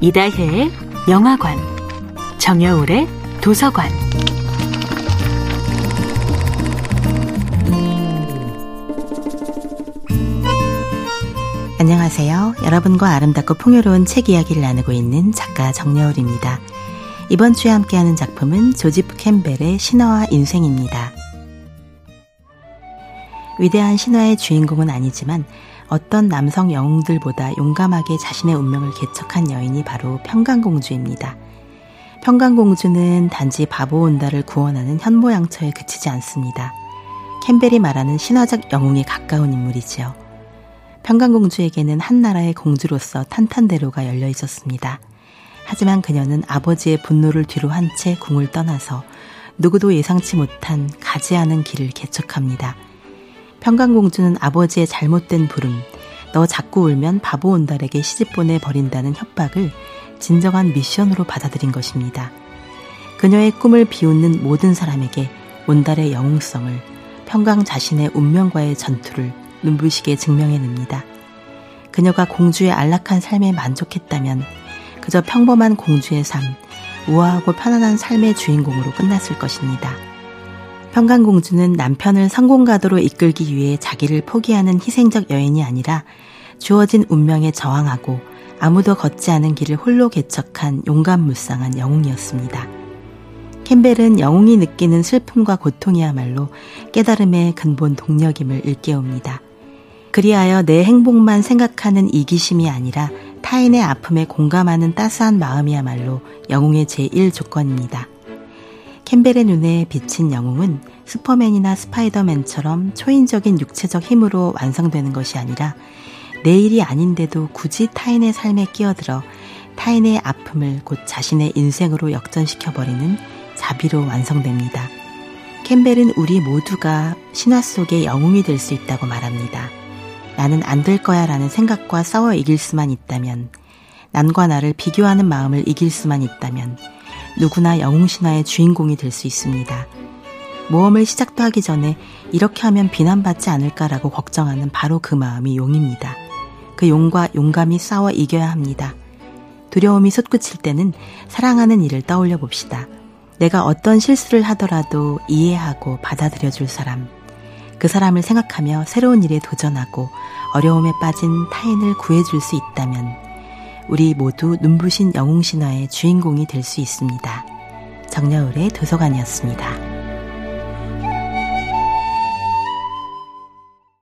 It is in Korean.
이다혜의 영화관, 정여울의 도서관. 안녕하세요. 여러분과 아름답고 풍요로운 책 이야기를 나누고 있는 작가 정여울입니다. 이번 주에 함께하는 작품은 조지프 캠벨의 신화와 인생입니다. 위대한 신화의 주인공은 아니지만 어떤 남성 영웅들보다 용감하게 자신의 운명을 개척한 여인이 바로 평강공주입니다. 평강공주는 단지 바보 온다를 구원하는 현모양처에 그치지 않습니다. 캠벨이 말하는 신화적 영웅에 가까운 인물이지요. 평강공주에게는 한 나라의 공주로서 탄탄대로가 열려 있었습니다. 하지만 그녀는 아버지의 분노를 뒤로 한 채 궁을 떠나서 누구도 예상치 못한 가지 않은 길을 개척합니다. 평강공주는 아버지의 잘못된 부름, 너 자꾸 울면 바보 온달에게 시집 보내 버린다는 협박을 진정한 미션으로 받아들인 것입니다. 그녀의 꿈을 비웃는 모든 사람에게 온달의 영웅성을 평강 자신의 운명과의 전투를 눈부시게 증명해냅니다. 그녀가 공주의 안락한 삶에 만족했다면 그저 평범한 공주의 삶, 우아하고 편안한 삶의 주인공으로 끝났을 것입니다. 평강공주는 남편을 성공가도로 이끌기 위해 자기를 포기하는 희생적 여인이 아니라 주어진 운명에 저항하고 아무도 걷지 않은 길을 홀로 개척한 용감무쌍한 영웅이었습니다. 캠벨은 영웅이 느끼는 슬픔과 고통이야말로 깨달음의 근본 동력임을 일깨웁니다. 그리하여 내 행복만 생각하는 이기심이 아니라 타인의 아픔에 공감하는 따스한 마음이야말로 영웅의 제1 조건입니다. 캠벨의 눈에 비친 영웅은 슈퍼맨이나 스파이더맨처럼 초인적인 육체적 힘으로 완성되는 것이 아니라 내일이 아닌데도 굳이 타인의 삶에 끼어들어 타인의 아픔을 곧 자신의 인생으로 역전시켜버리는 자비로 완성됩니다. 캠벨은 우리 모두가 신화 속의 영웅이 될 수 있다고 말합니다. 나는 안 될 거야 라는 생각과 싸워 이길 수만 있다면, 남과 나를 비교하는 마음을 이길 수만 있다면, 누구나 영웅 신화의 주인공이 될 수 있습니다. 모험을 시작도 하기 전에 이렇게 하면 비난받지 않을까라고 걱정하는 바로 그 마음이 용입니다. 그 용과 용감히 싸워 이겨야 합니다. 두려움이 솟구칠 때는 사랑하는 이를 떠올려 봅시다. 내가 어떤 실수를 하더라도 이해하고 받아들여 줄 사람. 그 사람을 생각하며 새로운 일에 도전하고 어려움에 빠진 타인을 구해줄 수 있다면 우리 모두 눈부신 영웅 신화의 주인공이 될 수 있습니다. 정여울의 도서관이었습니다.